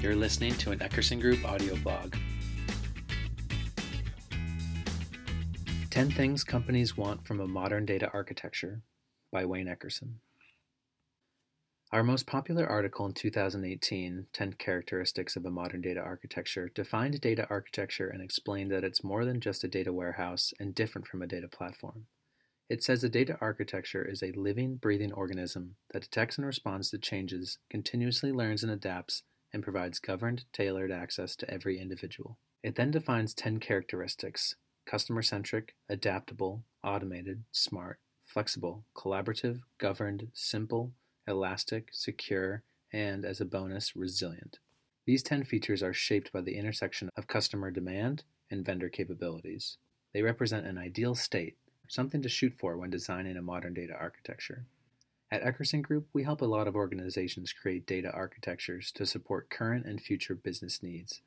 You're listening to an Eckerson Group audio blog. 10 Things Companies Want from a Modern Data Architecture by Wayne Eckerson. Our most popular article in 2018, 10 Characteristics of a Modern Data Architecture, defined data architecture and explained that it's more than just a data warehouse and different from a data platform. It says a data architecture is a living, breathing organism that detects and responds to changes, continuously learns and adapts, and provides governed, tailored access to every individual. It then defines 10 characteristics customer centric, adaptable, automated, smart, flexible, collaborative, governed, simple, elastic, secure, and, as a bonus, resilient. These 10 features are shaped by the intersection of customer demand and vendor capabilities. They represent an ideal state, something to shoot for when designing a modern data architecture. At Eckerson Group, we help a lot of organizations create data architectures to support current and future business needs.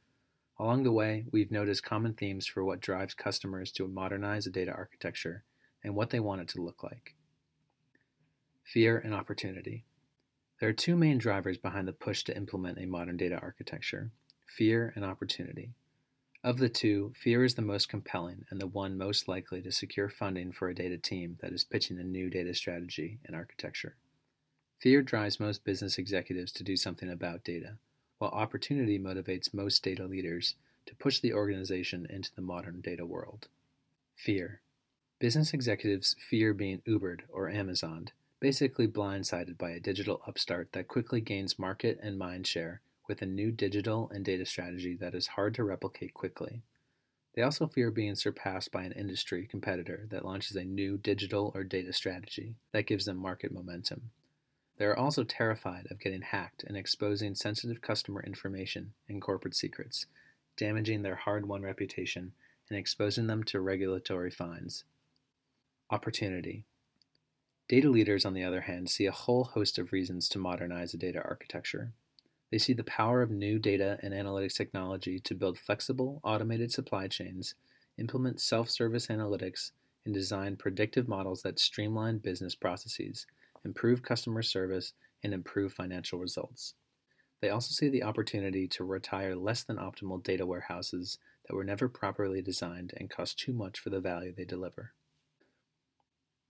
Along the way, we've noticed common themes for what drives customers to modernize a data architecture and what they want it to look like. Fear and opportunity. There are two main drivers behind the push to implement a modern data architecture fear and opportunity. Of the two, fear is the most compelling and the one most likely to secure funding for a data team that is pitching a new data strategy and architecture. Fear drives most business executives to do something about data, while opportunity motivates most data leaders to push the organization into the modern data world. Fear. Business executives fear being Ubered or Amazoned basically blindsided by a digital upstart that quickly gains market and mind share with a new digital and data strategy that is hard to replicate quickly. They also fear being surpassed by an industry competitor that launches a new digital or data strategy that gives them market momentum. They are also terrified of getting hacked and exposing sensitive customer information and corporate secrets, damaging their hard won reputation and exposing them to regulatory fines. Opportunity. Data leaders, on the other hand, see a whole host of reasons to modernize a data architecture. They see the power of new data and analytics technology to build flexible, automated supply chains, implement self service analytics, and design predictive models that streamline business processes, improve customer service, and improve financial results. They also see the opportunity to retire less than optimal data warehouses that were never properly designed and cost too much for the value they deliver.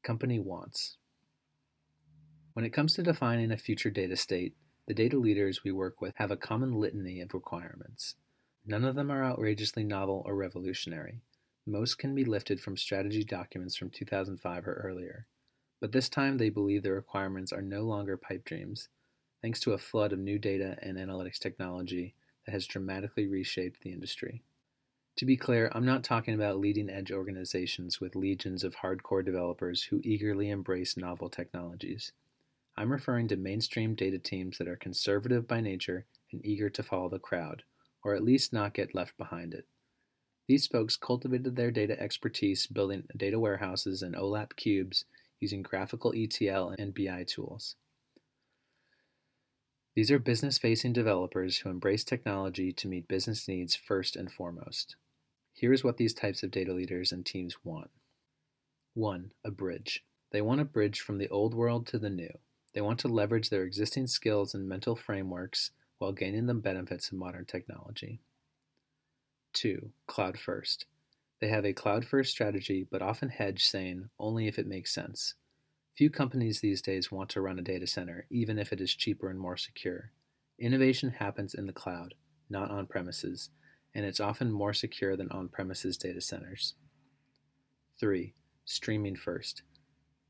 Company wants. When it comes to defining a future data state, the data leaders we work with have a common litany of requirements. None of them are outrageously novel or revolutionary. Most can be lifted from strategy documents from 2005 or earlier. But this time they believe the requirements are no longer pipe dreams, thanks to a flood of new data and analytics technology that has dramatically reshaped the industry. To be clear, I'm not talking about leading edge organizations with legions of hardcore developers who eagerly embrace novel technologies. I'm referring to mainstream data teams that are conservative by nature and eager to follow the crowd, or at least not get left behind it. These folks cultivated their data expertise building data warehouses and OLAP cubes using graphical ETL and BI tools. These are business facing developers who embrace technology to meet business needs first and foremost. Here's what these types of data leaders and teams want 1. A bridge. They want a bridge from the old world to the new. They want to leverage their existing skills and mental frameworks while gaining the benefits of modern technology. 2. Cloud first. They have a cloud first strategy, but often hedge, saying only if it makes sense. Few companies these days want to run a data center, even if it is cheaper and more secure. Innovation happens in the cloud, not on premises, and it's often more secure than on premises data centers. 3. Streaming first.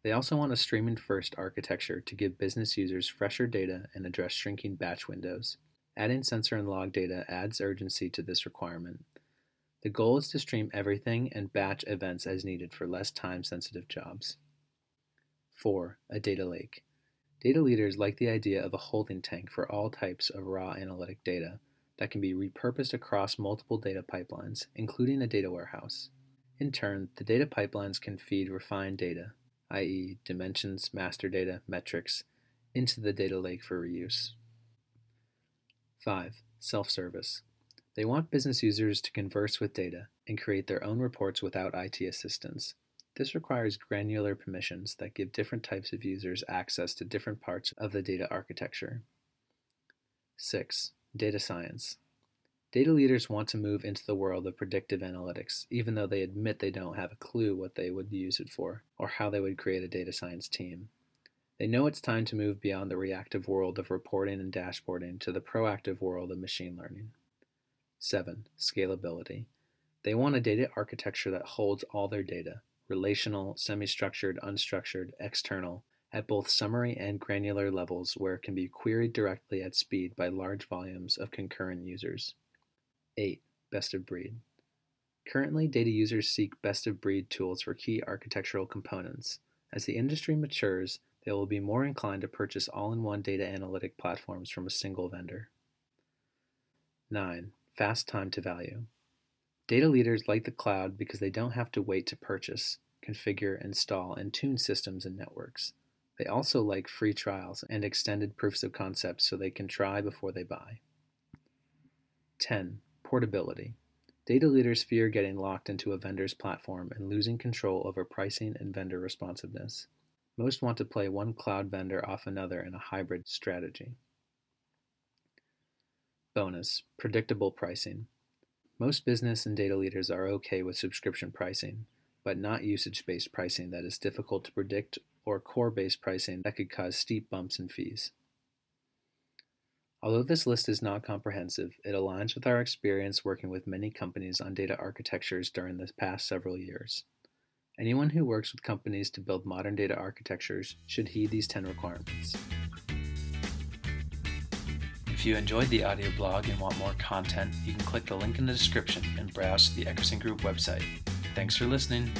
They also want a streaming first architecture to give business users fresher data and address shrinking batch windows. Adding sensor and log data adds urgency to this requirement. The goal is to stream everything and batch events as needed for less time sensitive jobs. 4. A data lake. Data leaders like the idea of a holding tank for all types of raw analytic data that can be repurposed across multiple data pipelines, including a data warehouse. In turn, the data pipelines can feed refined data, i.e., dimensions, master data, metrics, into the data lake for reuse. 5. Self service. They want business users to converse with data and create their own reports without IT assistance. This requires granular permissions that give different types of users access to different parts of the data architecture. 6. Data science. Data leaders want to move into the world of predictive analytics, even though they admit they don't have a clue what they would use it for or how they would create a data science team. They know it's time to move beyond the reactive world of reporting and dashboarding to the proactive world of machine learning. 7. Scalability. They want a data architecture that holds all their data relational, semi structured, unstructured, external at both summary and granular levels where it can be queried directly at speed by large volumes of concurrent users. 8. Best of breed. Currently, data users seek best of breed tools for key architectural components. As the industry matures, they will be more inclined to purchase all in one data analytic platforms from a single vendor. 9. Fast time to value. Data leaders like the cloud because they don't have to wait to purchase, configure, install, and tune systems and networks. They also like free trials and extended proofs of concept so they can try before they buy. 10. Portability. Data leaders fear getting locked into a vendor's platform and losing control over pricing and vendor responsiveness. Most want to play one cloud vendor off another in a hybrid strategy. Bonus Predictable pricing. Most business and data leaders are okay with subscription pricing, but not usage based pricing that is difficult to predict or core based pricing that could cause steep bumps in fees. Although this list is not comprehensive, it aligns with our experience working with many companies on data architectures during the past several years. Anyone who works with companies to build modern data architectures should heed these 10 requirements. If you enjoyed the audio blog and want more content, you can click the link in the description and browse the Eckerson Group website. Thanks for listening.